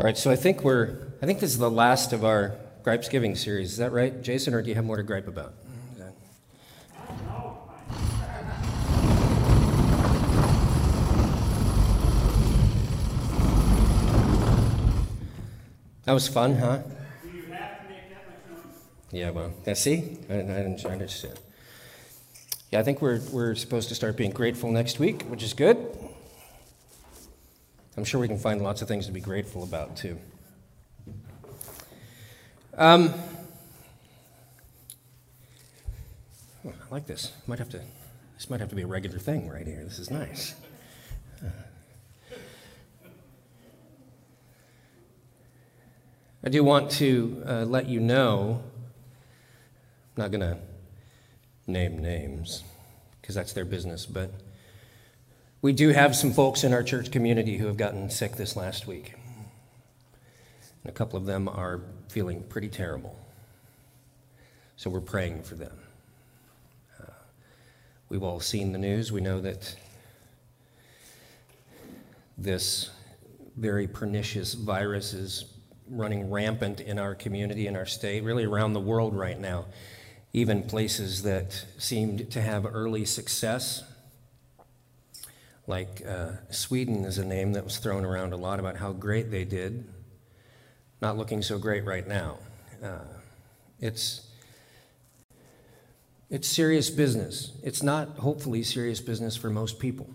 All right, so I think we're, I think this is the last of our Gripes Giving series. Is that right, Jason, or do you have more to gripe about? That was fun, huh? Yeah, well, yeah, see? I, I didn't understand. Yeah, I think we're, we're supposed to start being grateful next week, which is good. I'm sure we can find lots of things to be grateful about, too. Um, oh, I like this. Might have to, this might have to be a regular thing right here. This is nice. Uh, I do want to uh, let you know, I'm not going to name names because that's their business, but we do have some folks in our church community who have gotten sick this last week. And a couple of them are feeling pretty terrible. So we're praying for them. Uh, we've all seen the news. We know that this very pernicious virus is running rampant in our community, in our state, really around the world right now. Even places that seemed to have early success, like uh, Sweden is a name that was thrown around a lot about how great they did. Not looking so great right now. Uh, it's it's serious business. It's not, hopefully, serious business for most people,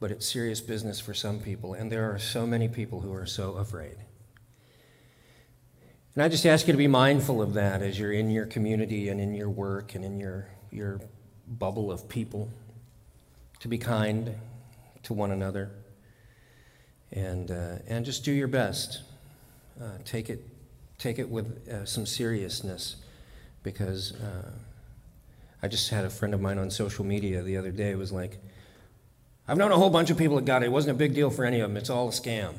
but it's serious business for some people. And there are so many people who are so afraid. And I just ask you to be mindful of that as you're in your community and in your work and in your, your bubble of people, to be kind to one another and, uh, and just do your best. Uh, take, it, take it with uh, some seriousness because uh, I just had a friend of mine on social media the other day was like, I've known a whole bunch of people that got it. It wasn't a big deal for any of them. It's all a scam.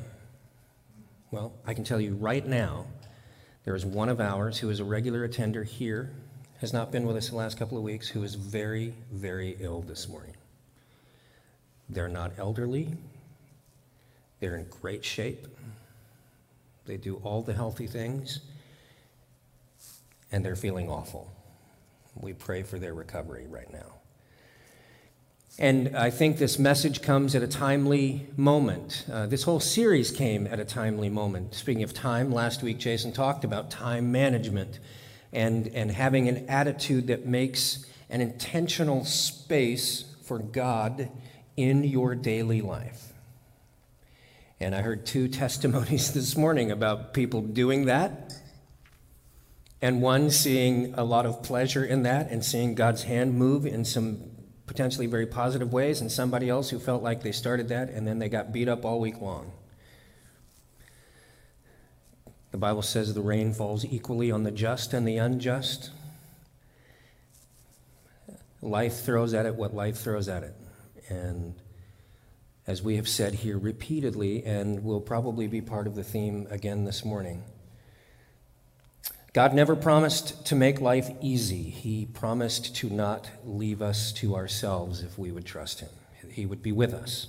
Well, I can tell you right now, there is one of ours who is a regular attender here, has not been with us the last couple of weeks, who is very, very ill this morning. They're not elderly, they're in great shape, they do all the healthy things, and they're feeling awful. We pray for their recovery right now. And I think this message comes at a timely moment. Uh, this whole series came at a timely moment. Speaking of time, last week Jason talked about time management and, and having an attitude that makes an intentional space for God in your daily life. And I heard two testimonies this morning about people doing that, and one seeing a lot of pleasure in that and seeing God's hand move in some potentially very positive ways, and somebody else who felt like they started that and then they got beat up all week long. The Bible says the rain falls equally on the just and the unjust. Life throws at it what life throws at it. And as we have said here repeatedly, and will probably be part of the theme again this morning, God never promised to make life easy. He promised to not leave us to ourselves if we would trust Him. He would be with us.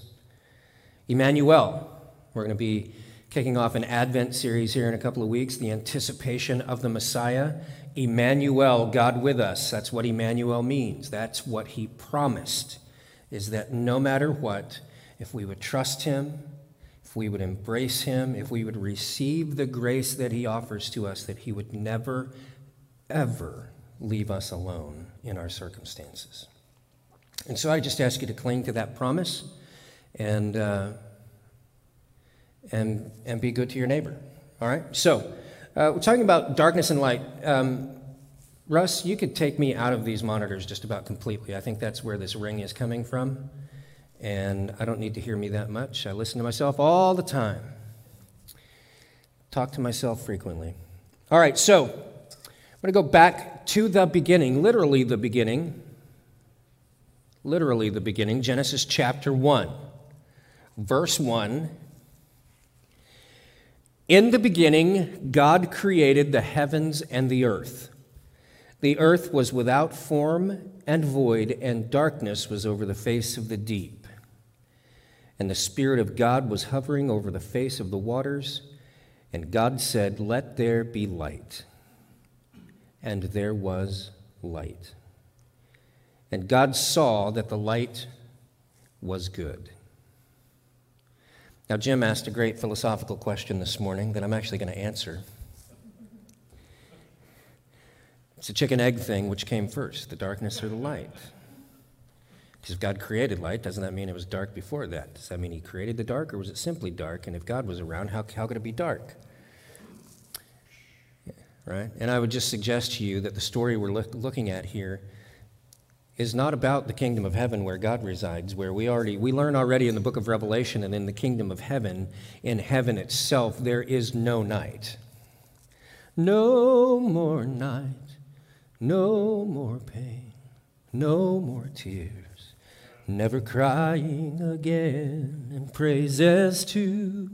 Emmanuel, we're going to be kicking off an Advent series here in a couple of weeks, the anticipation of the Messiah. Emmanuel, God with us. That's what Emmanuel means. That's what He promised, is that no matter what, if we would trust Him, if we would embrace him, if we would receive the grace that he offers to us, that he would never, ever leave us alone in our circumstances. And so I just ask you to cling to that promise and, uh, and, and be good to your neighbor. All right? So, uh, we're talking about darkness and light. Um, Russ, you could take me out of these monitors just about completely. I think that's where this ring is coming from and I don't need to hear me that much. I listen to myself all the time, talk to myself frequently. All right, so I'm going to go back to the beginning, literally the beginning, literally the beginning, Genesis chapter 1, verse 1. In the beginning, God created the heavens and the earth. The earth was without form and void, and darkness was over the face of the deep and the Spirit of God was hovering over the face of the waters. And God said, Let there be light. And there was light. And God saw that the light was good. Now, Jim asked a great philosophical question this morning that I'm actually going to answer. It's a chicken egg thing which came first, the darkness or the light? Because if God created light, doesn't that mean it was dark before that? Does that mean He created the dark, or was it simply dark? And if God was around, how, how could it be dark? right? And I would just suggest to you that the story we're look, looking at here is not about the kingdom of heaven where God resides, where we already we learn already in the book of Revelation and in the kingdom of heaven, in heaven itself, there is no night. No more night, no more pain, no more tears, never crying again, and praises to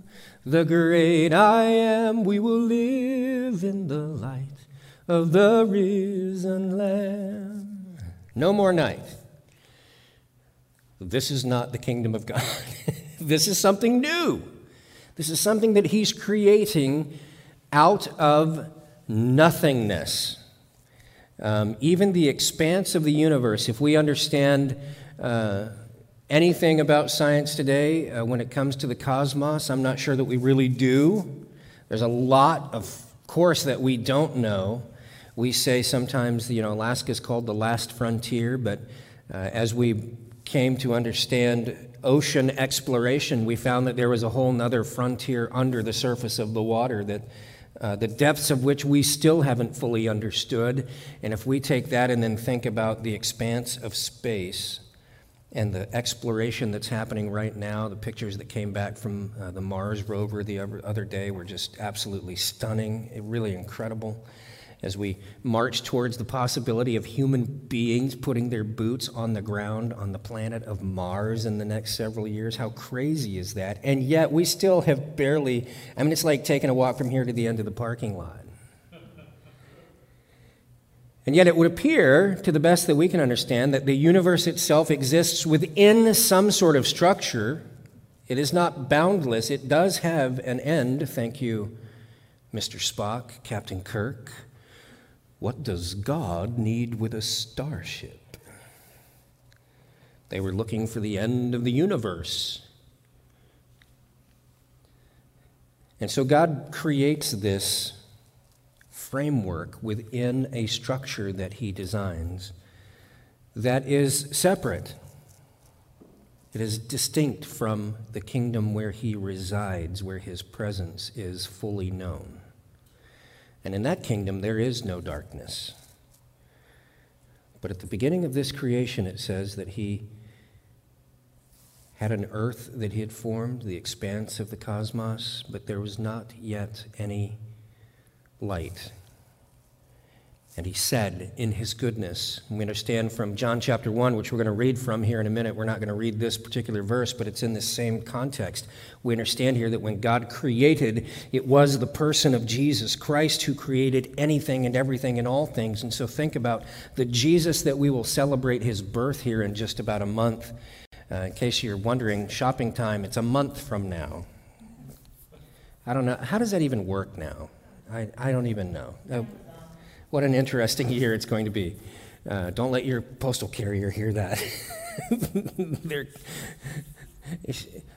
the great I am, we will live in the light of the risen Lamb. No more night. This is not the kingdom of God. this is something new. This is something that He's creating out of nothingness. Um, even the expanse of the universe, if we understand. Uh, anything about science today uh, when it comes to the cosmos. I'm not sure that we really do. There's a lot, of course, that we don't know. We say sometimes, you know, Alaska is called the last frontier, but uh, as we came to understand ocean exploration, we found that there was a whole other frontier under the surface of the water that uh, the depths of which we still haven't fully understood. And if we take that and then think about the expanse of space, and the exploration that's happening right now, the pictures that came back from uh, the Mars rover the other day were just absolutely stunning, really incredible. As we march towards the possibility of human beings putting their boots on the ground on the planet of Mars in the next several years, how crazy is that? And yet we still have barely, I mean, it's like taking a walk from here to the end of the parking lot. And yet, it would appear, to the best that we can understand, that the universe itself exists within some sort of structure. It is not boundless. It does have an end. Thank you, Mr. Spock, Captain Kirk. What does God need with a starship? They were looking for the end of the universe. And so God creates this framework within a structure that he designs that is separate. It is distinct from the kingdom where he resides, where his presence is fully known. And in that kingdom, there is no darkness. But at the beginning of this creation, it says that he had an earth that he had formed, the expanse of the cosmos, but there was not yet any light. And he said in his goodness, we understand from John chapter 1, which we're going to read from here in a minute. We're not going to read this particular verse, but it's in the same context. We understand here that when God created, it was the person of Jesus Christ who created anything and everything and all things. And so think about the Jesus that we will celebrate his birth here in just about a month. Uh, in case you're wondering, shopping time, it's a month from now. I don't know. How does that even work now? I, I don't even know. Uh, what an interesting year it's going to be. Uh, don't let your postal carrier hear that.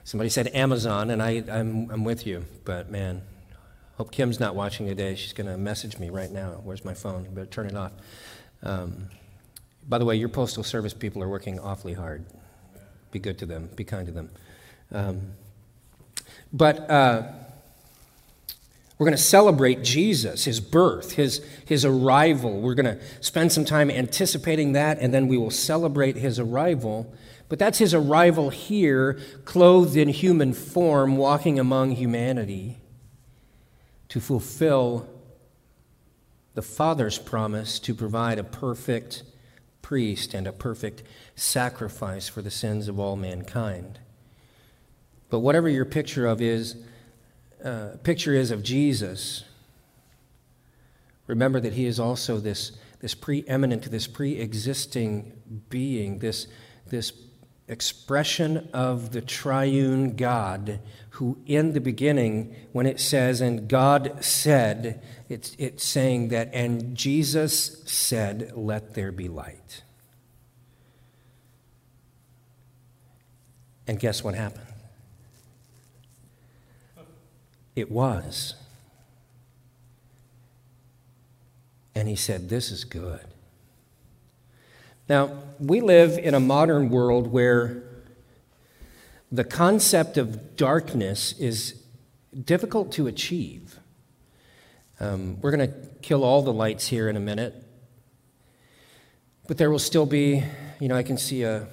somebody said Amazon, and I, I'm, I'm with you, but man, hope Kim's not watching today. She's going to message me right now. Where's my phone? Better turn it off. Um, by the way, your postal service people are working awfully hard. Be good to them, be kind to them. Um, but uh, we're going to celebrate Jesus, his birth, his, his arrival. We're going to spend some time anticipating that, and then we will celebrate his arrival. But that's his arrival here, clothed in human form, walking among humanity to fulfill the Father's promise to provide a perfect priest and a perfect sacrifice for the sins of all mankind. But whatever your picture of is, uh, picture is of Jesus, remember that he is also this, this preeminent, this pre existing being, this, this expression of the triune God, who in the beginning, when it says, and God said, it's, it's saying that, and Jesus said, let there be light. And guess what happened? It was. And he said, This is good. Now, we live in a modern world where the concept of darkness is difficult to achieve. Um, we're going to kill all the lights here in a minute, but there will still be, you know, I can see a,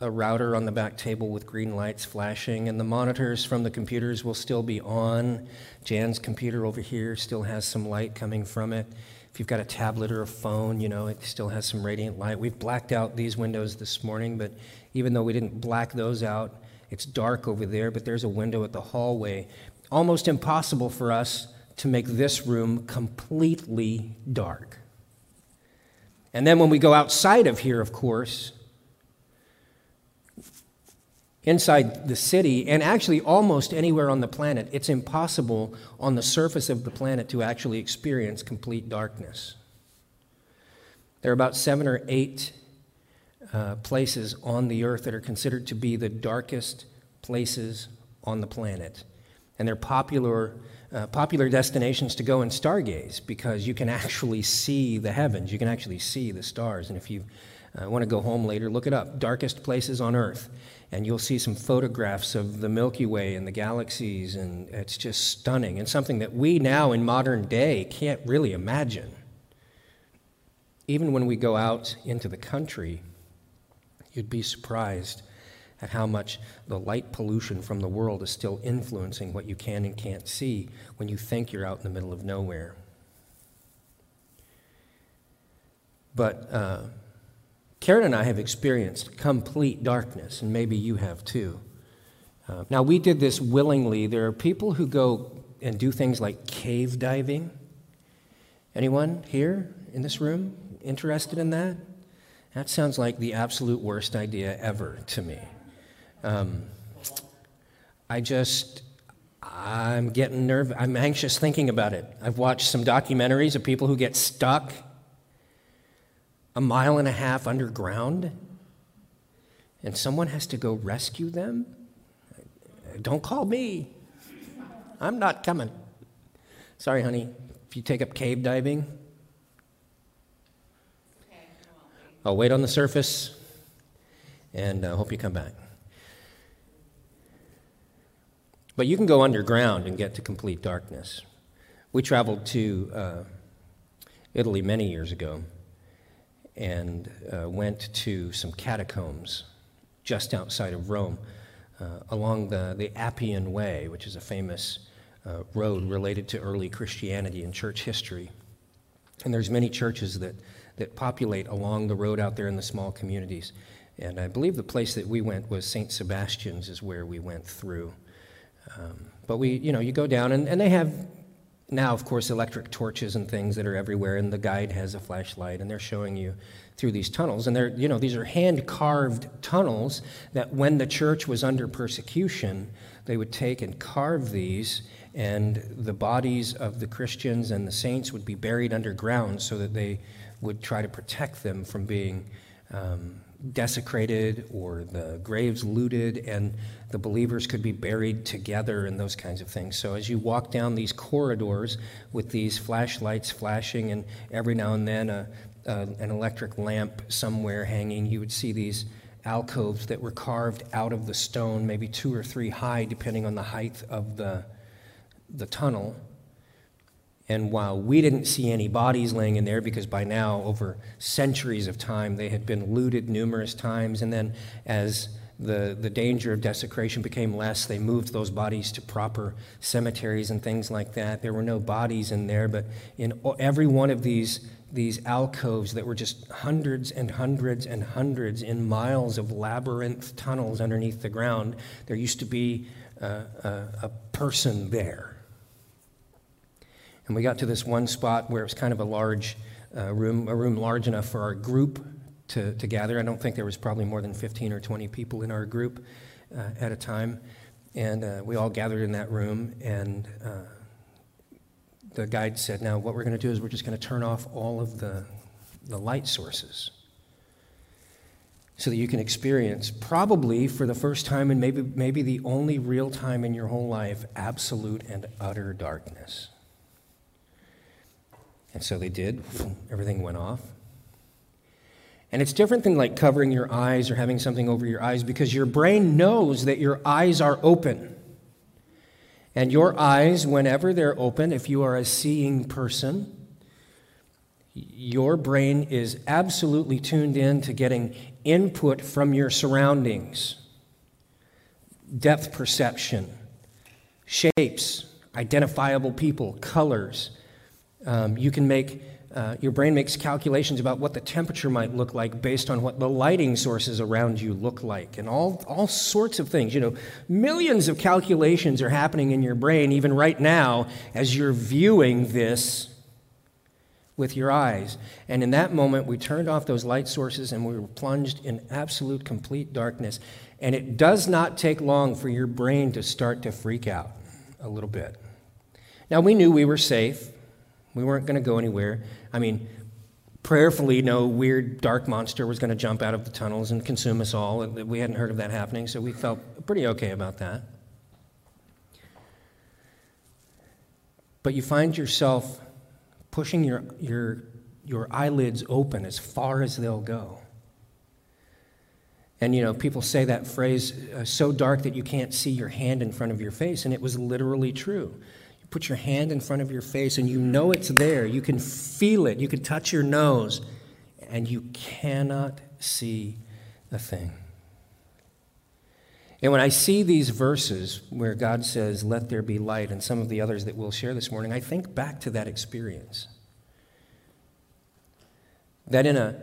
a router on the back table with green lights flashing, and the monitors from the computers will still be on. Jan's computer over here still has some light coming from it. If you've got a tablet or a phone, you know, it still has some radiant light. We've blacked out these windows this morning, but even though we didn't black those out, it's dark over there, but there's a window at the hallway. Almost impossible for us to make this room completely dark. And then when we go outside of here, of course, inside the city, and actually almost anywhere on the planet, it's impossible on the surface of the planet to actually experience complete darkness. There are about seven or eight uh, places on the earth that are considered to be the darkest places on the planet. And they're popular, uh, popular destinations to go and stargaze because you can actually see the heavens, you can actually see the stars. And if you uh, want to go home later, look it up darkest places on earth and you'll see some photographs of the Milky Way and the galaxies, and it's just stunning and something that we now in modern day can't really imagine. Even when we go out into the country, you'd be surprised at how much the light pollution from the world is still influencing what you can and can't see when you think you're out in the middle of nowhere. But uh, Karen and I have experienced complete darkness, and maybe you have too. Uh, now, we did this willingly. There are people who go and do things like cave diving. Anyone here in this room interested in that? That sounds like the absolute worst idea ever to me. Um, I just, I'm getting nervous. I'm anxious thinking about it. I've watched some documentaries of people who get stuck a mile and a half underground and someone has to go rescue them? Don't call me. I'm not coming. Sorry, honey. If you take up cave diving, I'll wait on the surface and uh, hope you come back. But you can go underground and get to complete darkness. We traveled to uh, Italy many years ago and uh, went to some catacombs just outside of Rome uh, along the, the Appian Way, which is a famous uh, road related to early Christianity and church history. And there's many churches that, that populate along the road out there in the small communities. And I believe the place that we went was St. Sebastian's is where we went through. Um, but we, you know, you go down and, and they have now, of course, electric torches and things that are everywhere, and the guide has a flashlight, and they're showing you through these tunnels. And they're, you know, these are hand carved tunnels that when the church was under persecution, they would take and carve these, and the bodies of the Christians and the saints would be buried underground so that they would try to protect them from being um, desecrated or the graves looted and the believers could be buried together and those kinds of things. So as you walk down these corridors with these flashlights flashing and every now and then a, a, an electric lamp somewhere hanging, you would see these alcoves that were carved out of the stone, maybe two or three high, depending on the height of the, the tunnel. And while we didn't see any bodies laying in there, because by now, over centuries of time, they had been looted numerous times, and then as the, the danger of desecration became less, they moved those bodies to proper cemeteries and things like that. There were no bodies in there, but in every one of these, these alcoves that were just hundreds and hundreds and hundreds in miles of labyrinth tunnels underneath the ground, there used to be a, a, a person there and we got to this one spot where it was kind of a large uh, room, a room large enough for our group to, to gather. I don't think there was probably more than 15 or 20 people in our group uh, at a time. And uh, we all gathered in that room, and uh, the guide said, Now, what we're going to do is we're just going to turn off all of the, the light sources so that you can experience, probably for the first time and maybe, maybe the only real time in your whole life, absolute and utter darkness. And so they did. Everything went off. And it's different than like covering your eyes or having something over your eyes because your brain knows that your eyes are open. And your eyes, whenever they're open, if you are a seeing person, your brain is absolutely tuned in to getting input from your surroundings depth perception, shapes, identifiable people, colors. Um, you can make, uh, your brain makes calculations about what the temperature might look like based on what the lighting sources around you look like, and all, all sorts of things. You know, millions of calculations are happening in your brain, even right now, as you're viewing this with your eyes. And in that moment, we turned off those light sources and we were plunged in absolute, complete darkness. And it does not take long for your brain to start to freak out a little bit. Now, we knew we were safe, we weren't going to go anywhere. I mean, prayerfully, no weird dark monster was going to jump out of the tunnels and consume us all. We hadn't heard of that happening, so we felt pretty okay about that. But you find yourself pushing your, your, your eyelids open as far as they'll go. And you know, people say that phrase, uh, so dark that you can't see your hand in front of your face, and it was literally true. Put your hand in front of your face and you know it's there. You can feel it. You can touch your nose, and you cannot see a thing. And when I see these verses where God says, Let there be light, and some of the others that we'll share this morning, I think back to that experience. That in a,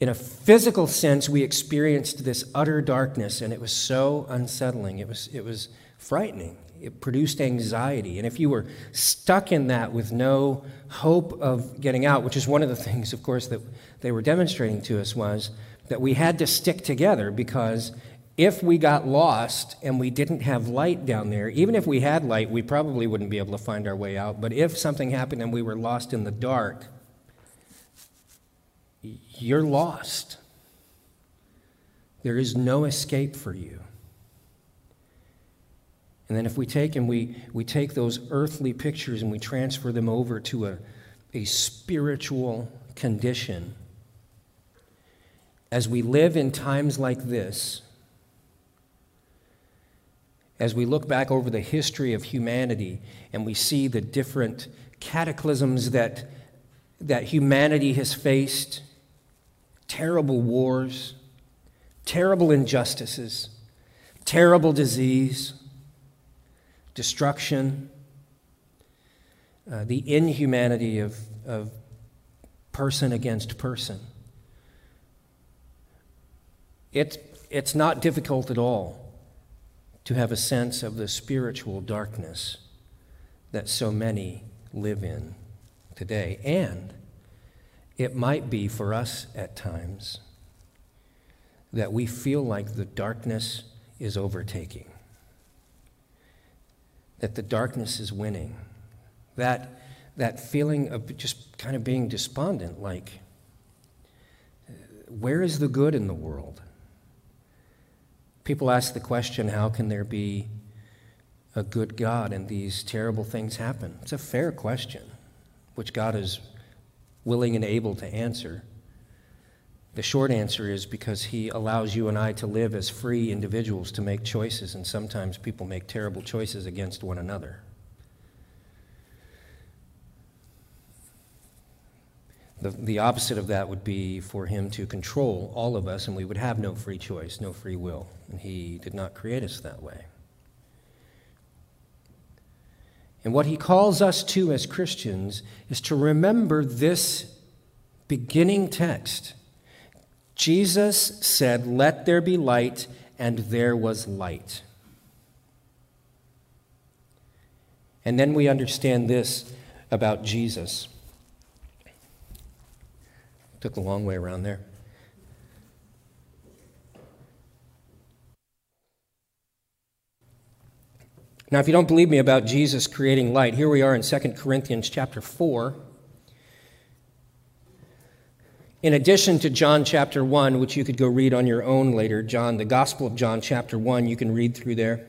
in a physical sense, we experienced this utter darkness, and it was so unsettling. It was, it was frightening. It produced anxiety. And if you were stuck in that with no hope of getting out, which is one of the things, of course, that they were demonstrating to us, was that we had to stick together because if we got lost and we didn't have light down there, even if we had light, we probably wouldn't be able to find our way out. But if something happened and we were lost in the dark, you're lost. There is no escape for you. And then if we take and we, we take those earthly pictures and we transfer them over to a, a spiritual condition, as we live in times like this, as we look back over the history of humanity and we see the different cataclysms that, that humanity has faced, terrible wars, terrible injustices, terrible disease, destruction, uh, the inhumanity of, of person against person. It, it's not difficult at all to have a sense of the spiritual darkness that so many live in today. And it might be for us at times that we feel like the darkness is overtaking, that the darkness is winning, that, that feeling of just kind of being despondent, like, where is the good in the world? People ask the question how can there be a good God and these terrible things happen? It's a fair question, which God is willing and able to answer. The short answer is because He allows you and I to live as free individuals to make choices, and sometimes people make terrible choices against one another. The, the opposite of that would be for him to control all of us, and we would have no free choice, no free will. And he did not create us that way. And what he calls us to as Christians is to remember this beginning text. Jesus said, Let there be light, and there was light. And then we understand this about Jesus. Took a long way around there. Now, if you don't believe me about Jesus creating light, here we are in 2 Corinthians chapter 4. In addition to John chapter 1, which you could go read on your own later, John, the Gospel of John chapter 1, you can read through there.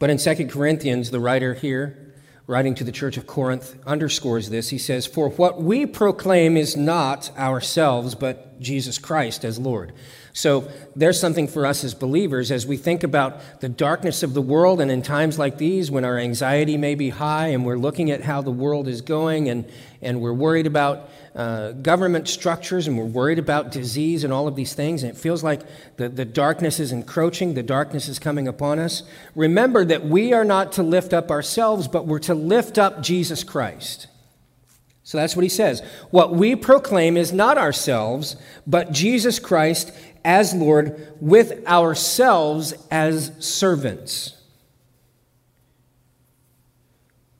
But in 2 Corinthians, the writer here, writing to the church of Corinth, underscores this. He says, For what we proclaim is not ourselves, but Jesus Christ as Lord. So there's something for us as believers as we think about the darkness of the world, and in times like these when our anxiety may be high and we're looking at how the world is going and, and we're worried about uh, government structures and we're worried about disease and all of these things, and it feels like the, the darkness is encroaching, the darkness is coming upon us. Remember that we are not to lift up ourselves, but we're to lift up Jesus Christ. So that's what he says. What we proclaim is not ourselves, but Jesus Christ as Lord, with ourselves as servants.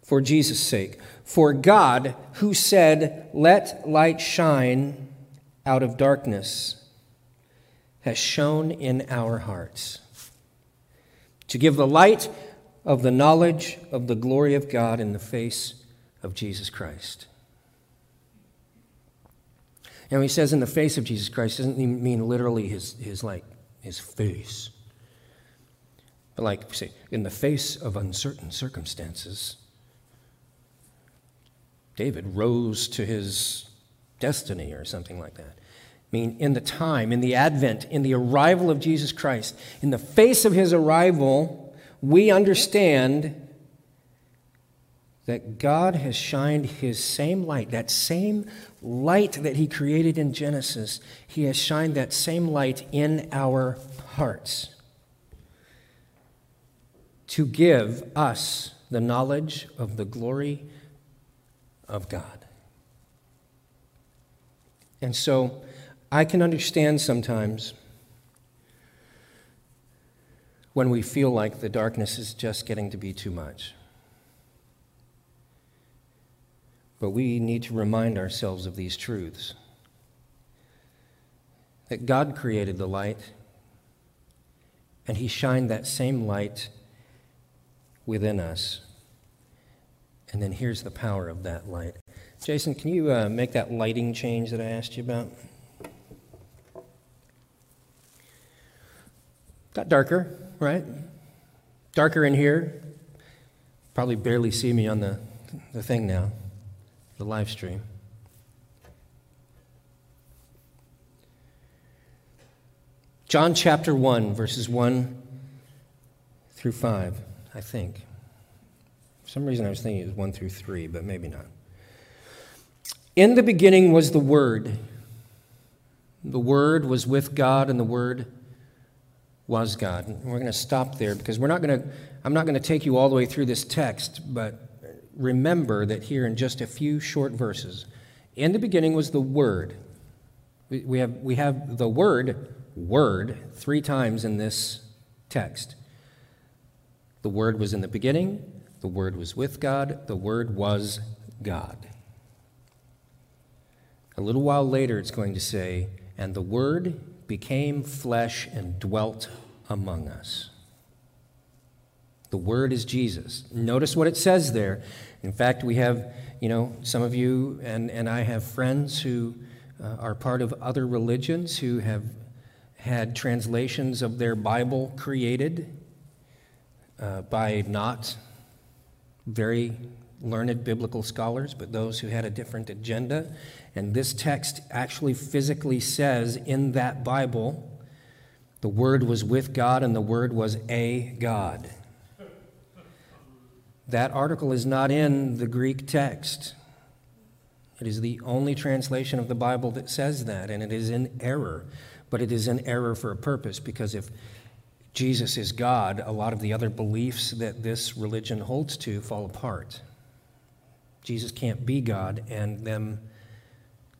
For Jesus' sake. For God, who said, Let light shine out of darkness, has shone in our hearts to give the light of the knowledge of the glory of God in the face of Jesus Christ. And he says in the face of Jesus Christ, doesn't he mean literally his, his like his face. But like say, in the face of uncertain circumstances, David rose to his destiny or something like that. I mean, in the time, in the advent, in the arrival of Jesus Christ, in the face of his arrival, we understand that God has shined his same light, that same light that he created in Genesis, he has shined that same light in our hearts to give us the knowledge of the glory of God. And so I can understand sometimes when we feel like the darkness is just getting to be too much. But we need to remind ourselves of these truths that God created the light, and He shined that same light within us. And then here's the power of that light. Jason, can you uh, make that lighting change that I asked you about? Got darker, right? Darker in here. Probably barely see me on the, the thing now the live stream. John chapter 1, verses 1 through 5, I think. For some reason I was thinking it was 1 through 3, but maybe not. In the beginning was the Word. The Word was with God, and the Word was God. And we're going to stop there because we're not going to, I'm not going to take you all the way through this text, but remember that here in just a few short verses, in the beginning was the Word. We have, we have the word, word, three times in this text. The Word was in the beginning, the Word was with God, the Word was God. A little while later, it's going to say, and the Word became flesh and dwelt among us. The Word is Jesus. Notice what it says there. In fact, we have, you know, some of you and, and I have friends who uh, are part of other religions who have had translations of their Bible created uh, by not very learned biblical scholars, but those who had a different agenda. And this text actually physically says in that Bible, the Word was with God and the Word was a God. That article is not in the Greek text. It is the only translation of the Bible that says that, and it is in error. But it is in error for a purpose, because if Jesus is God, a lot of the other beliefs that this religion holds to fall apart. Jesus can't be God and them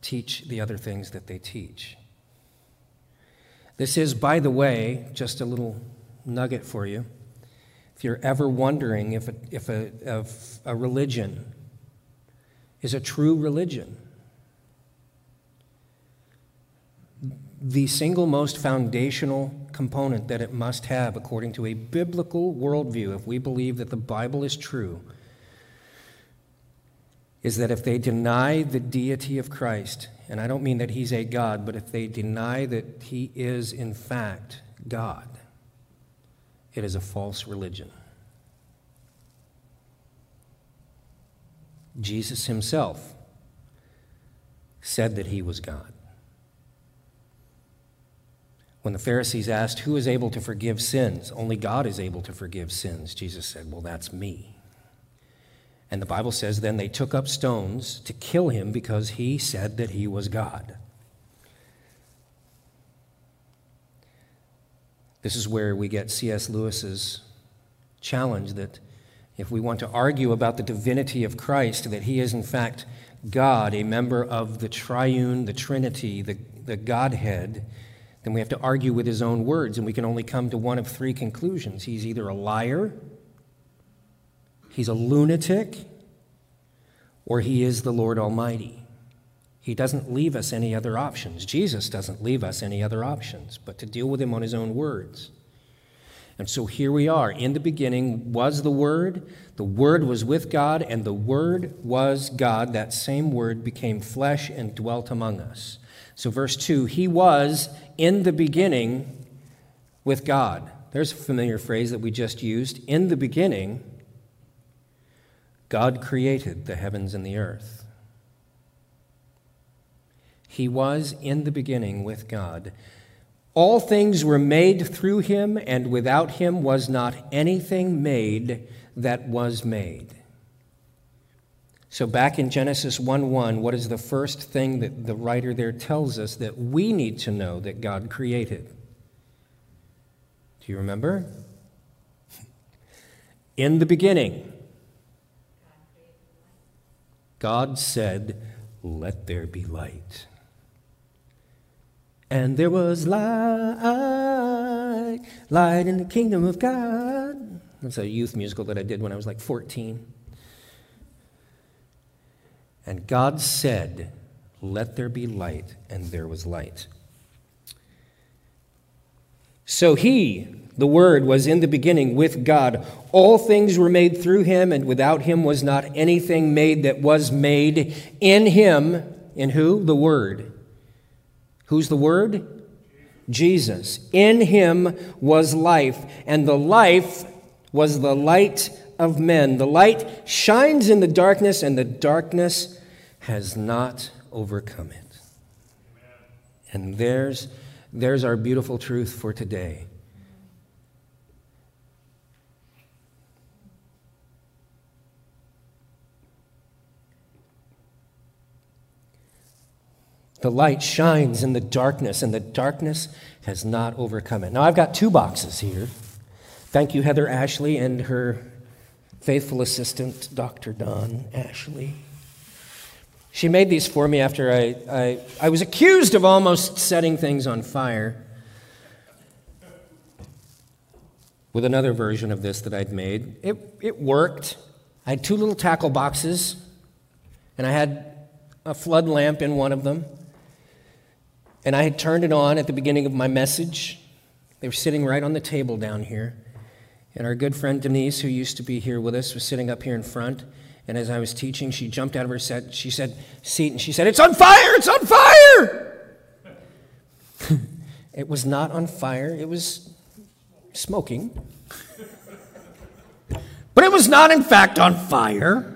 teach the other things that they teach. This is, by the way, just a little nugget for you. If you're ever wondering if a, if a, if a religion is a true religion, the single most foundational component that it must have according to a biblical worldview, if we believe that the Bible is true, is that if they deny the deity of Christ, and I don't mean that he's a God, but if they deny that he is in fact God, it is a false religion. Jesus himself said that he was God. When the Pharisees asked, Who is able to forgive sins? Only God is able to forgive sins. Jesus said, Well, that's me. And the Bible says, Then they took up stones to kill him because he said that he was God. This is where we get C.S. Lewis's challenge that if we want to argue about the divinity of Christ, that he is in fact God, a member of the triune, the Trinity, the, the Godhead, then we have to argue with his own words, and we can only come to one of three conclusions. He's either a liar, he's a lunatic, or he is the Lord Almighty. He doesn't leave us any other options. Jesus doesn't leave us any other options but to deal with him on his own words. And so here we are. In the beginning was the Word. The Word was with God, and the Word was God. That same Word became flesh and dwelt among us. So, verse 2 He was in the beginning with God. There's a familiar phrase that we just used. In the beginning, God created the heavens and the earth. He was in the beginning with God. All things were made through him, and without him was not anything made that was made. So, back in Genesis 1 1, what is the first thing that the writer there tells us that we need to know that God created? Do you remember? In the beginning, God said, Let there be light. And there was light, light in the kingdom of God. That's a youth musical that I did when I was like 14. And God said, Let there be light, and there was light. So he, the Word, was in the beginning with God. All things were made through him, and without him was not anything made that was made. In him, in who? The Word. Who's the Word? Jesus. In him was life, and the life was the light of men. The light shines in the darkness, and the darkness has not overcome it. And there's, there's our beautiful truth for today. The light shines in the darkness, and the darkness has not overcome it. Now, I've got two boxes here. Thank you, Heather Ashley, and her faithful assistant, Dr. Don Ashley. She made these for me after I, I, I was accused of almost setting things on fire with another version of this that I'd made. It, it worked. I had two little tackle boxes, and I had a flood lamp in one of them. And I had turned it on at the beginning of my message. They were sitting right on the table down here. And our good friend Denise, who used to be here with us, was sitting up here in front. And as I was teaching, she jumped out of her set, she said, seat and she said, It's on fire! It's on fire! it was not on fire, it was smoking. but it was not, in fact, on fire.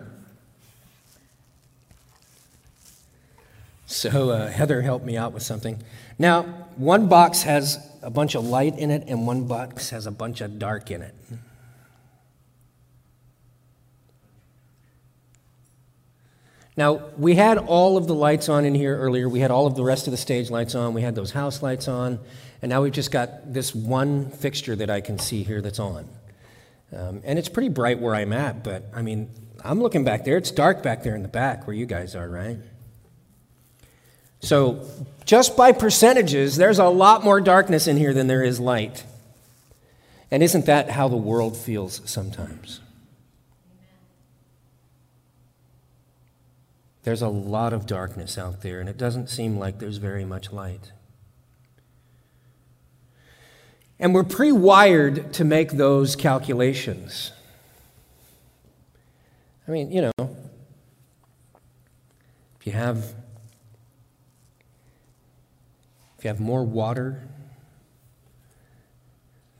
So uh, Heather helped me out with something. Now, one box has a bunch of light in it, and one box has a bunch of dark in it. Now, we had all of the lights on in here earlier. We had all of the rest of the stage lights on. We had those house lights on. And now we've just got this one fixture that I can see here that's on. Um, and it's pretty bright where I'm at, but I mean, I'm looking back there. It's dark back there in the back where you guys are, right? So, just by percentages, there's a lot more darkness in here than there is light. And isn't that how the world feels sometimes? There's a lot of darkness out there, and it doesn't seem like there's very much light. And we're pre wired to make those calculations. I mean, you know, if you have if you have more water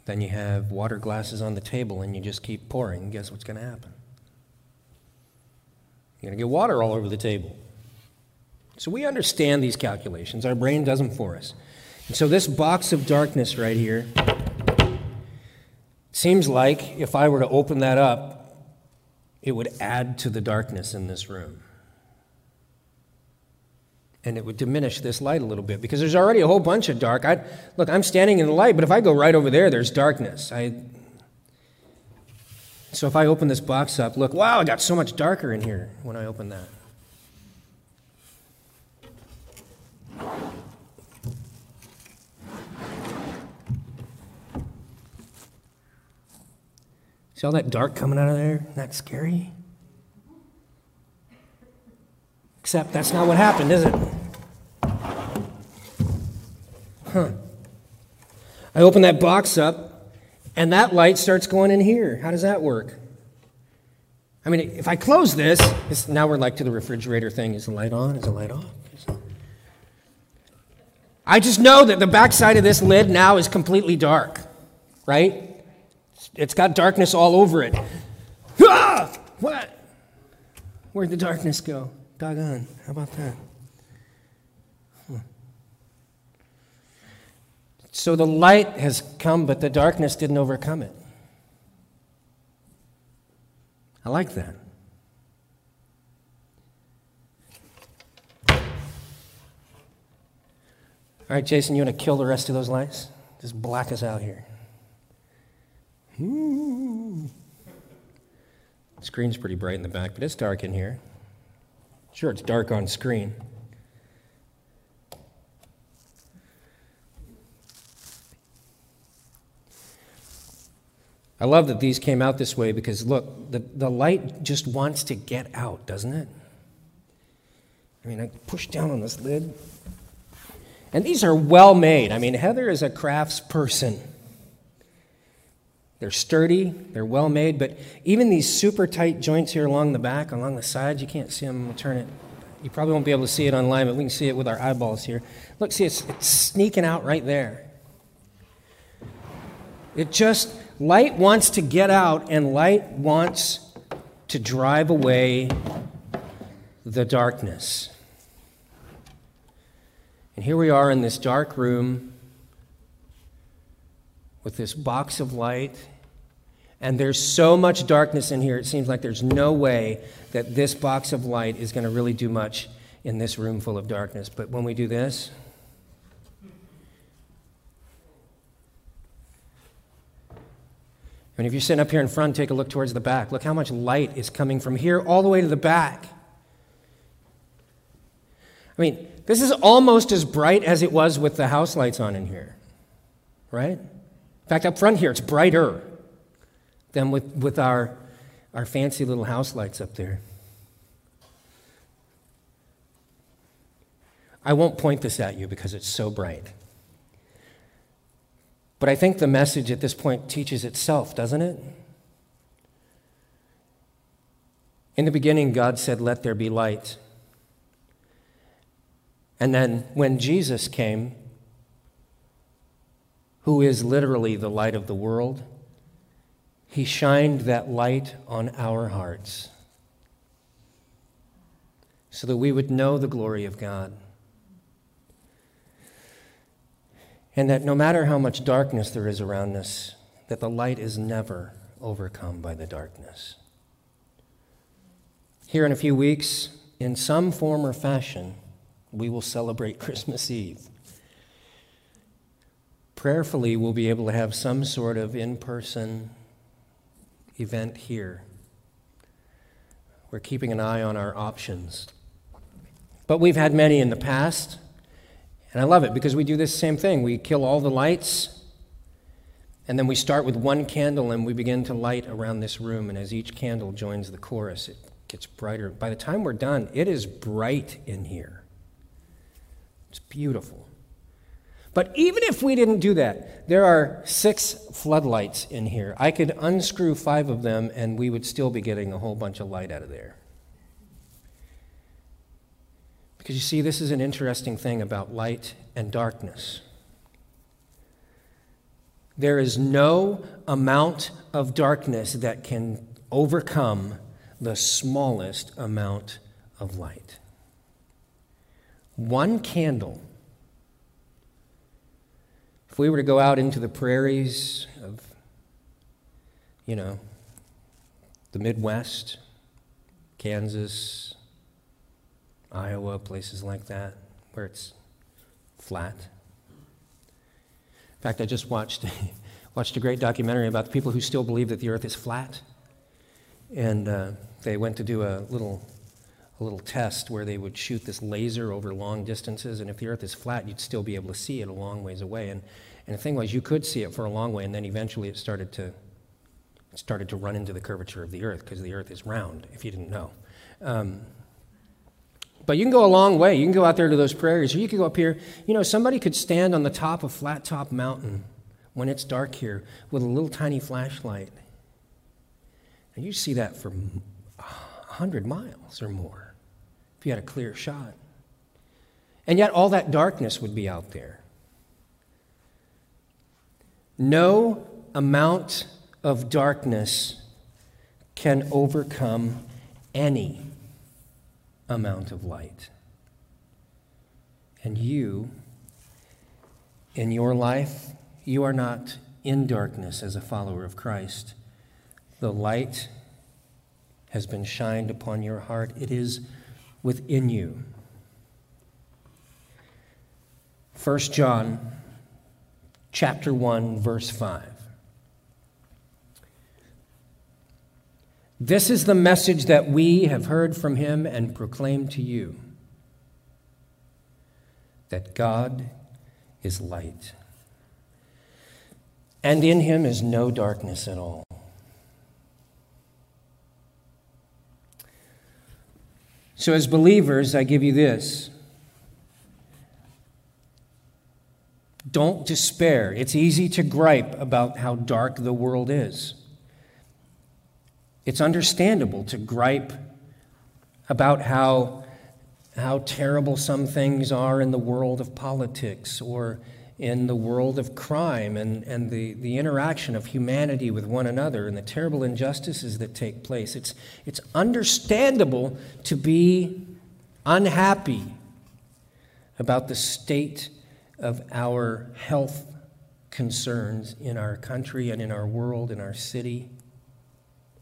than you have water glasses on the table and you just keep pouring, guess what's going to happen? You're going to get water all over the table. So we understand these calculations. Our brain does them for us. And so this box of darkness right here seems like if I were to open that up, it would add to the darkness in this room. And it would diminish this light a little bit because there's already a whole bunch of dark. I, look, I'm standing in the light, but if I go right over there, there's darkness. I, so if I open this box up, look, wow, it got so much darker in here when I open that. See all that dark coming out of there? Isn't that scary? Except that's not what happened, is it? Huh. I open that box up, and that light starts going in here. How does that work? I mean, if I close this, now we're like to the refrigerator thing. Is the light on? Is the light off? I just know that the backside of this lid now is completely dark, right? It's got darkness all over it. Ah! What? Where'd the darkness go? Doggone. How about that? So the light has come, but the darkness didn't overcome it. I like that. All right, Jason, you want to kill the rest of those lights? Just black us out here. The screen's pretty bright in the back, but it's dark in here. Sure, it's dark on screen. I love that these came out this way because look, the, the light just wants to get out, doesn't it? I mean, I push down on this lid. And these are well made. I mean, Heather is a crafts person. They're sturdy, they're well made, but even these super tight joints here along the back, along the sides, you can't see them. We'll turn it. You probably won't be able to see it online, but we can see it with our eyeballs here. Look, see, it's, it's sneaking out right there. It just, light wants to get out, and light wants to drive away the darkness. And here we are in this dark room with this box of light. And there's so much darkness in here, it seems like there's no way that this box of light is going to really do much in this room full of darkness. But when we do this, and if you're sitting up here in front, take a look towards the back. Look how much light is coming from here all the way to the back. I mean, this is almost as bright as it was with the house lights on in here, right? In fact, up front here, it's brighter than with, with our, our fancy little house lights up there. I won't point this at you because it's so bright. But I think the message at this point teaches itself, doesn't it? In the beginning, God said, Let there be light. And then when Jesus came, who is literally the light of the world, he shined that light on our hearts so that we would know the glory of God. And that no matter how much darkness there is around us, that the light is never overcome by the darkness. Here in a few weeks, in some form or fashion, we will celebrate Christmas Eve prayerfully we'll be able to have some sort of in person event here. We're keeping an eye on our options. But we've had many in the past, and I love it because we do this same thing. We kill all the lights, and then we start with one candle and we begin to light around this room. And as each candle joins the chorus, it gets brighter. By the time we're done, it is bright in here. It's beautiful. But even if we didn't do that, there are six floodlights in here. I could unscrew five of them and we would still be getting a whole bunch of light out of there. Because you see, this is an interesting thing about light and darkness. There is no amount of darkness that can overcome the smallest amount of light. One candle. If we were to go out into the prairies of, you know, the Midwest, Kansas, Iowa, places like that, where it's flat, in fact, I just watched, watched a great documentary about the people who still believe that the earth is flat. And uh, they went to do a little, a little test where they would shoot this laser over long distances. And if the earth is flat, you'd still be able to see it a long ways away. And, and the thing was, you could see it for a long way, and then eventually it started to, it started to run into the curvature of the earth because the earth is round, if you didn't know. Um, but you can go a long way. You can go out there to those prairies, or you could go up here. You know, somebody could stand on the top of Flat Top Mountain when it's dark here with a little tiny flashlight. And you see that for 100 miles or more if you had a clear shot. And yet, all that darkness would be out there. No amount of darkness can overcome any amount of light. And you, in your life, you are not in darkness as a follower of Christ. The light has been shined upon your heart, it is within you. 1 John chapter 1 verse 5 This is the message that we have heard from him and proclaimed to you that God is light, and in him is no darkness at all. So, as believers, I give you this. Don't despair. It's easy to gripe about how dark the world is. It's understandable to gripe about how, how terrible some things are in the world of politics or in the world of crime and, and the, the interaction of humanity with one another and the terrible injustices that take place. It's, it's understandable to be unhappy about the state of our health concerns in our country and in our world, in our city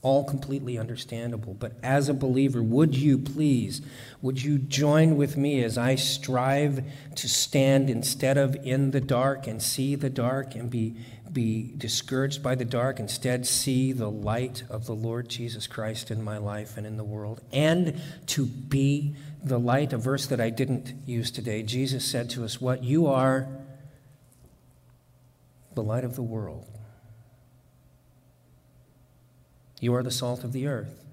all completely understandable. But as a believer, would you please, would you join with me as I strive to stand instead of in the dark and see the dark and be, be discouraged by the dark, instead see the light of the Lord Jesus Christ in my life and in the world, and to be the light, a verse that I didn't use today. Jesus said to us, What you are, the light of the world. You are the salt of the earth.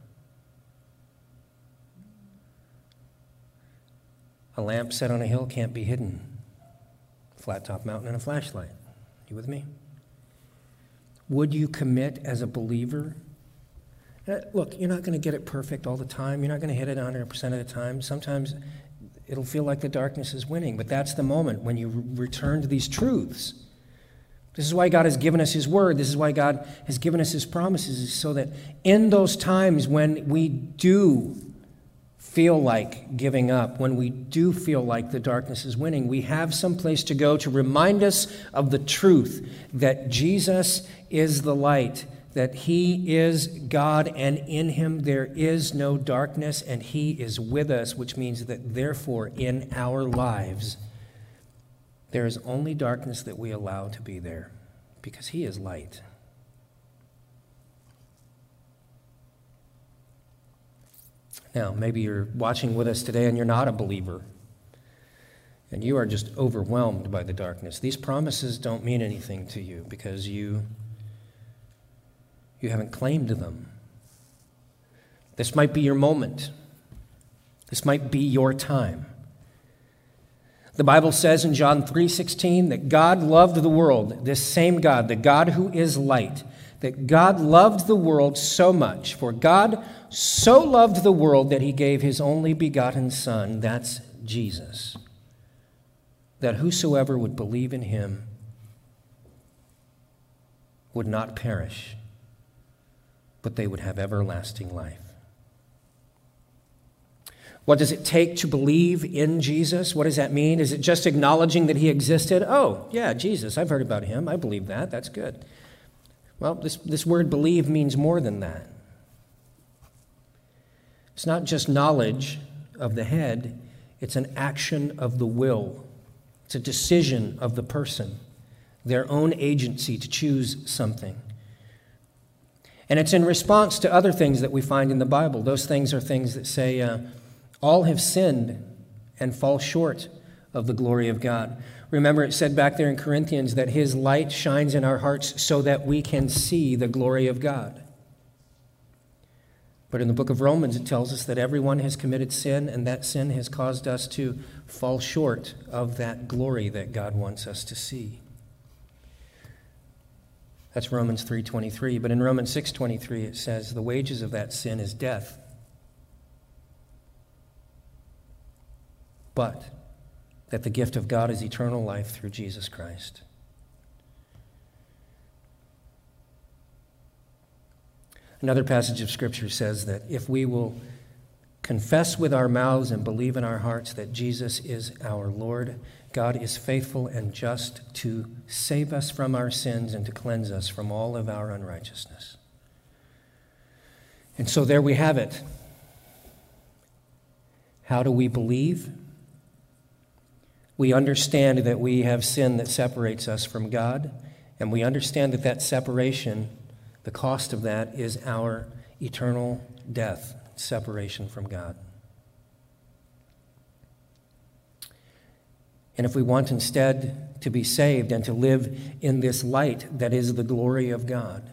A lamp set on a hill can't be hidden. Flat top mountain and a flashlight. You with me? Would you commit as a believer? Uh, look, you're not going to get it perfect all the time. You're not going to hit it 100% of the time. Sometimes it'll feel like the darkness is winning, but that's the moment when you return to these truths this is why God has given us His Word. This is why God has given us His promises, so that in those times when we do feel like giving up, when we do feel like the darkness is winning, we have some place to go to remind us of the truth that Jesus is the light, that He is God, and in Him there is no darkness, and He is with us, which means that therefore in our lives, there is only darkness that we allow to be there because He is light. Now, maybe you're watching with us today and you're not a believer, and you are just overwhelmed by the darkness. These promises don't mean anything to you because you, you haven't claimed them. This might be your moment, this might be your time. The Bible says in John 3:16 that God loved the world, this same God, the God who is light, that God loved the world so much, for God so loved the world that he gave his only begotten son, that's Jesus, that whosoever would believe in him would not perish, but they would have everlasting life. What does it take to believe in Jesus? What does that mean? Is it just acknowledging that he existed? Oh, yeah, Jesus, I've heard about him. I believe that. That's good. Well, this, this word believe means more than that. It's not just knowledge of the head, it's an action of the will, it's a decision of the person, their own agency to choose something. And it's in response to other things that we find in the Bible. Those things are things that say, uh, all have sinned and fall short of the glory of God. Remember, it said back there in Corinthians that His light shines in our hearts so that we can see the glory of God. But in the book of Romans, it tells us that everyone has committed sin, and that sin has caused us to fall short of that glory that God wants us to see. That's Romans 3:23, but in Romans 6:23 it says the wages of that sin is death. but that the gift of God is eternal life through Jesus Christ. Another passage of Scripture says that if we will confess with our mouths and believe in our hearts that Jesus is our Lord, God is faithful and just to save us from our sins and to cleanse us from all of our unrighteousness. And so there we have it. How do we believe? We understand that we have sin that separates us from God, and we understand that that separation, the cost of that, is our eternal death, separation from God. And if we want instead to be saved and to live in this light that is the glory of God,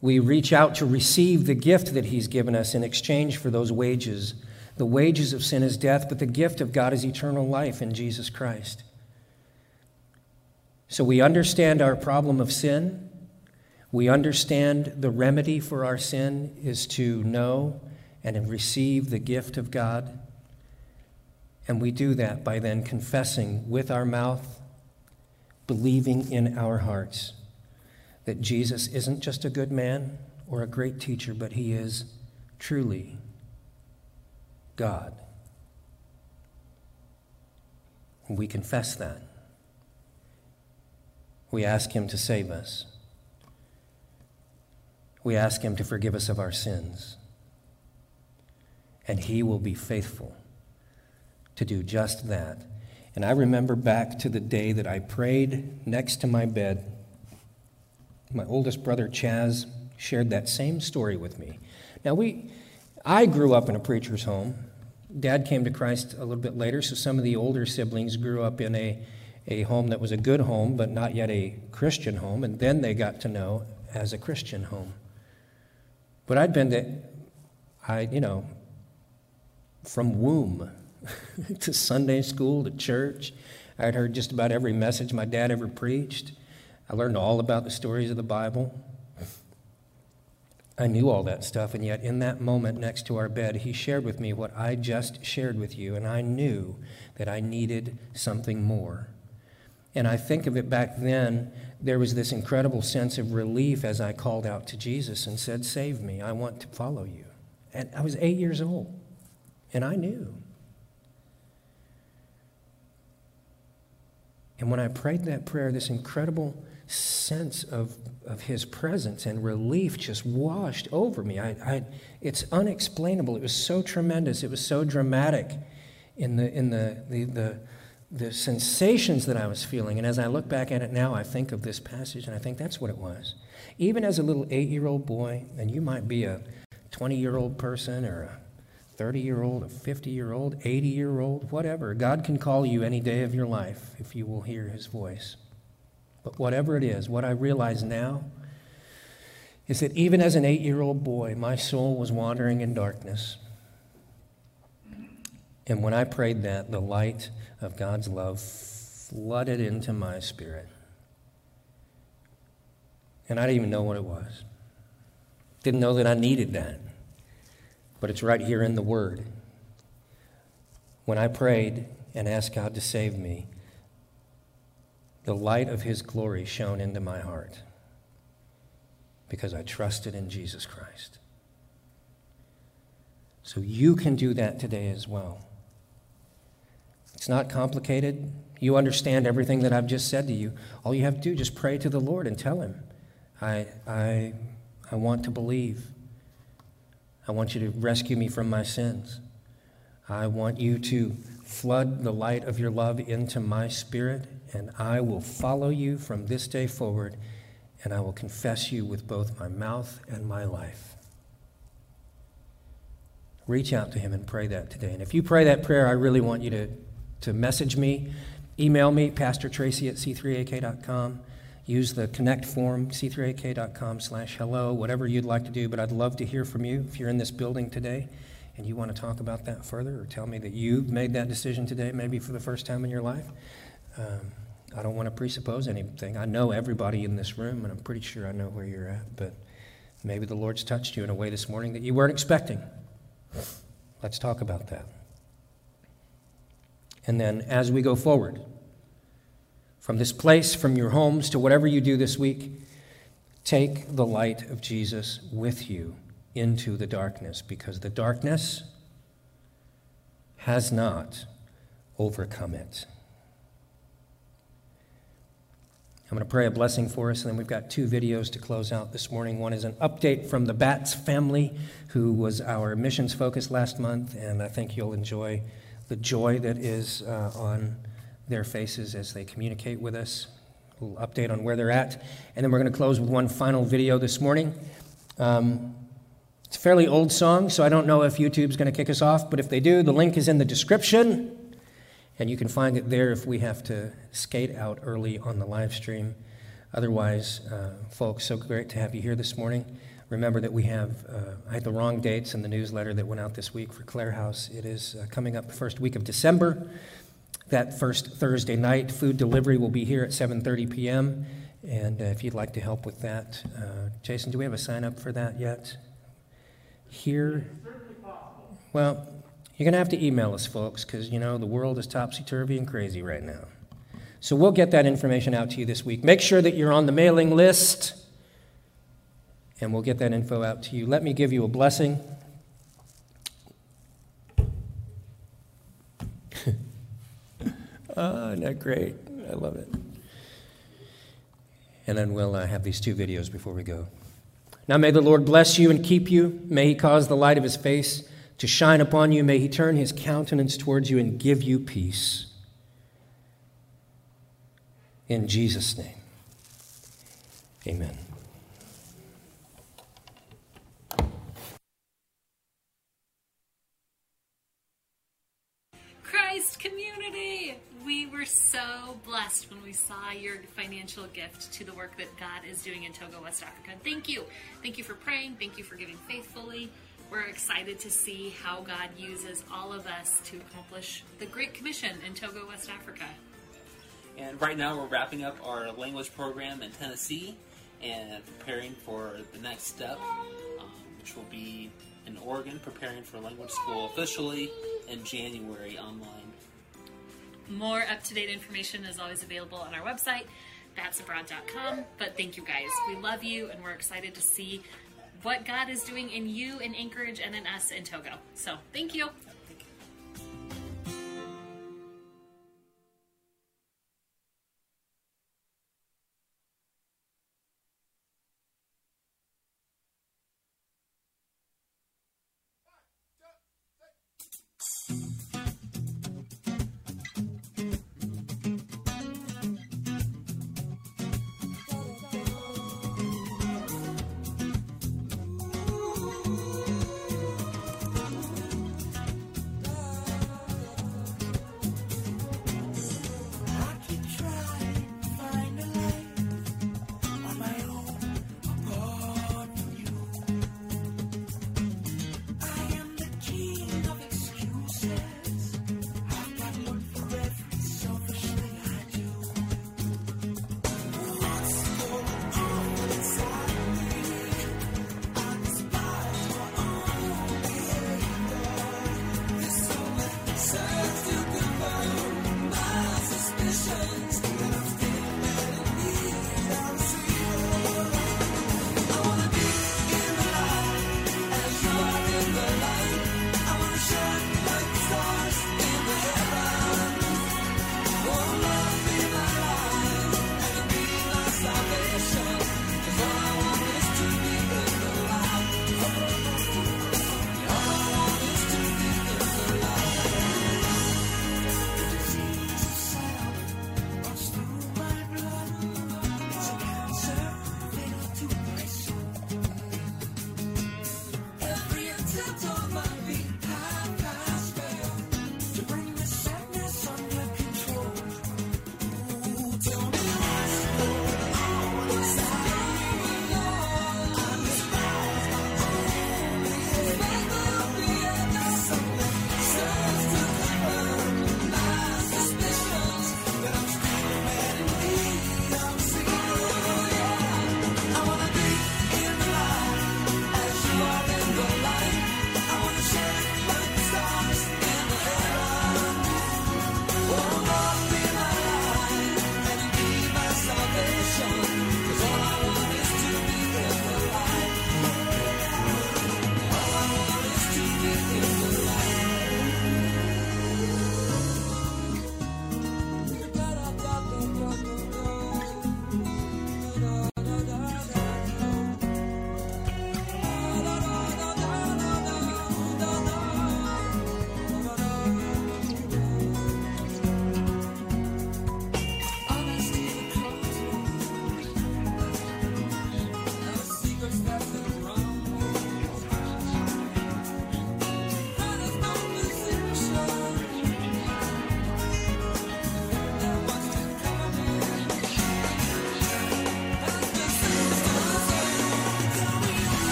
we reach out to receive the gift that He's given us in exchange for those wages the wages of sin is death, but the gift of God is eternal life in Jesus Christ. So we understand our problem of sin. We understand the remedy for our sin is to know and receive the gift of God. And we do that by then confessing with our mouth, believing in our hearts that Jesus isn't just a good man or a great teacher, but he is truly God. We confess that. We ask Him to save us. We ask Him to forgive us of our sins. And He will be faithful to do just that. And I remember back to the day that I prayed next to my bed. My oldest brother, Chaz, shared that same story with me. Now, we, I grew up in a preacher's home. Dad came to Christ a little bit later, so some of the older siblings grew up in a, a home that was a good home, but not yet a Christian home, and then they got to know as a Christian home. But I'd been to, I, you know, from womb to Sunday school to church. I'd heard just about every message my dad ever preached. I learned all about the stories of the Bible. I knew all that stuff, and yet in that moment next to our bed, he shared with me what I just shared with you, and I knew that I needed something more. And I think of it back then, there was this incredible sense of relief as I called out to Jesus and said, Save me, I want to follow you. And I was eight years old, and I knew. And when I prayed that prayer, this incredible sense of, of his presence and relief just washed over me. I, I, it's unexplainable. It was so tremendous. It was so dramatic in, the, in the, the, the, the sensations that I was feeling. And as I look back at it now, I think of this passage and I think that's what it was. Even as a little eight year old boy, and you might be a 20 year old person or a 30 year old, a 50 year old, 80 year old, whatever, God can call you any day of your life if you will hear his voice. But whatever it is, what I realize now is that even as an eight year old boy, my soul was wandering in darkness. And when I prayed that, the light of God's love flooded into my spirit. And I didn't even know what it was. Didn't know that I needed that. But it's right here in the Word. When I prayed and asked God to save me, the light of His glory shone into my heart because I trusted in Jesus Christ. So you can do that today as well. It's not complicated. You understand everything that I've just said to you. All you have to do is just pray to the Lord and tell Him, I, I, I want to believe. I want you to rescue me from my sins. I want you to flood the light of your love into my spirit, and I will follow you from this day forward, and I will confess you with both my mouth and my life. Reach out to him and pray that today. And if you pray that prayer, I really want you to, to message me, email me, Pastor Tracy at c3ak.com. Use the connect form, c3ak.com slash hello, whatever you'd like to do. But I'd love to hear from you if you're in this building today and you want to talk about that further or tell me that you've made that decision today, maybe for the first time in your life. Um, I don't want to presuppose anything. I know everybody in this room, and I'm pretty sure I know where you're at, but maybe the Lord's touched you in a way this morning that you weren't expecting. Let's talk about that. And then as we go forward, from this place, from your homes to whatever you do this week, take the light of Jesus with you into the darkness because the darkness has not overcome it. I'm going to pray a blessing for us, and then we've got two videos to close out this morning. One is an update from the Bats family, who was our missions focus last month, and I think you'll enjoy the joy that is uh, on their faces as they communicate with us. A little update on where they're at. And then we're going to close with one final video this morning. Um, it's a fairly old song, so I don't know if YouTube's going to kick us off, but if they do, the link is in the description. And you can find it there if we have to skate out early on the live stream. Otherwise, uh, folks, so great to have you here this morning. Remember that we have, uh, I had the wrong dates in the newsletter that went out this week for Clare House. It is uh, coming up the first week of December. That first Thursday night, food delivery will be here at 7.30 p.m. And uh, if you'd like to help with that, uh, Jason, do we have a sign up for that yet? Here? Well, you're going to have to email us, folks, because, you know, the world is topsy turvy and crazy right now. So we'll get that information out to you this week. Make sure that you're on the mailing list, and we'll get that info out to you. Let me give you a blessing. Oh, isn't that great? I love it. And then we'll uh, have these two videos before we go. Now may the Lord bless you and keep you. May he cause the light of his face to shine upon you. May he turn his countenance towards you and give you peace. In Jesus' name, amen. Were so blessed when we saw your financial gift to the work that God is doing in Togo, West Africa. Thank you. Thank you for praying. Thank you for giving faithfully. We're excited to see how God uses all of us to accomplish the Great Commission in Togo, West Africa. And right now we're wrapping up our language program in Tennessee and preparing for the next step, um, which will be in Oregon, preparing for language school officially in January online. More up to date information is always available on our website, batsabroad.com. But thank you guys. We love you and we're excited to see what God is doing in you in Anchorage and in us in Togo. So thank you.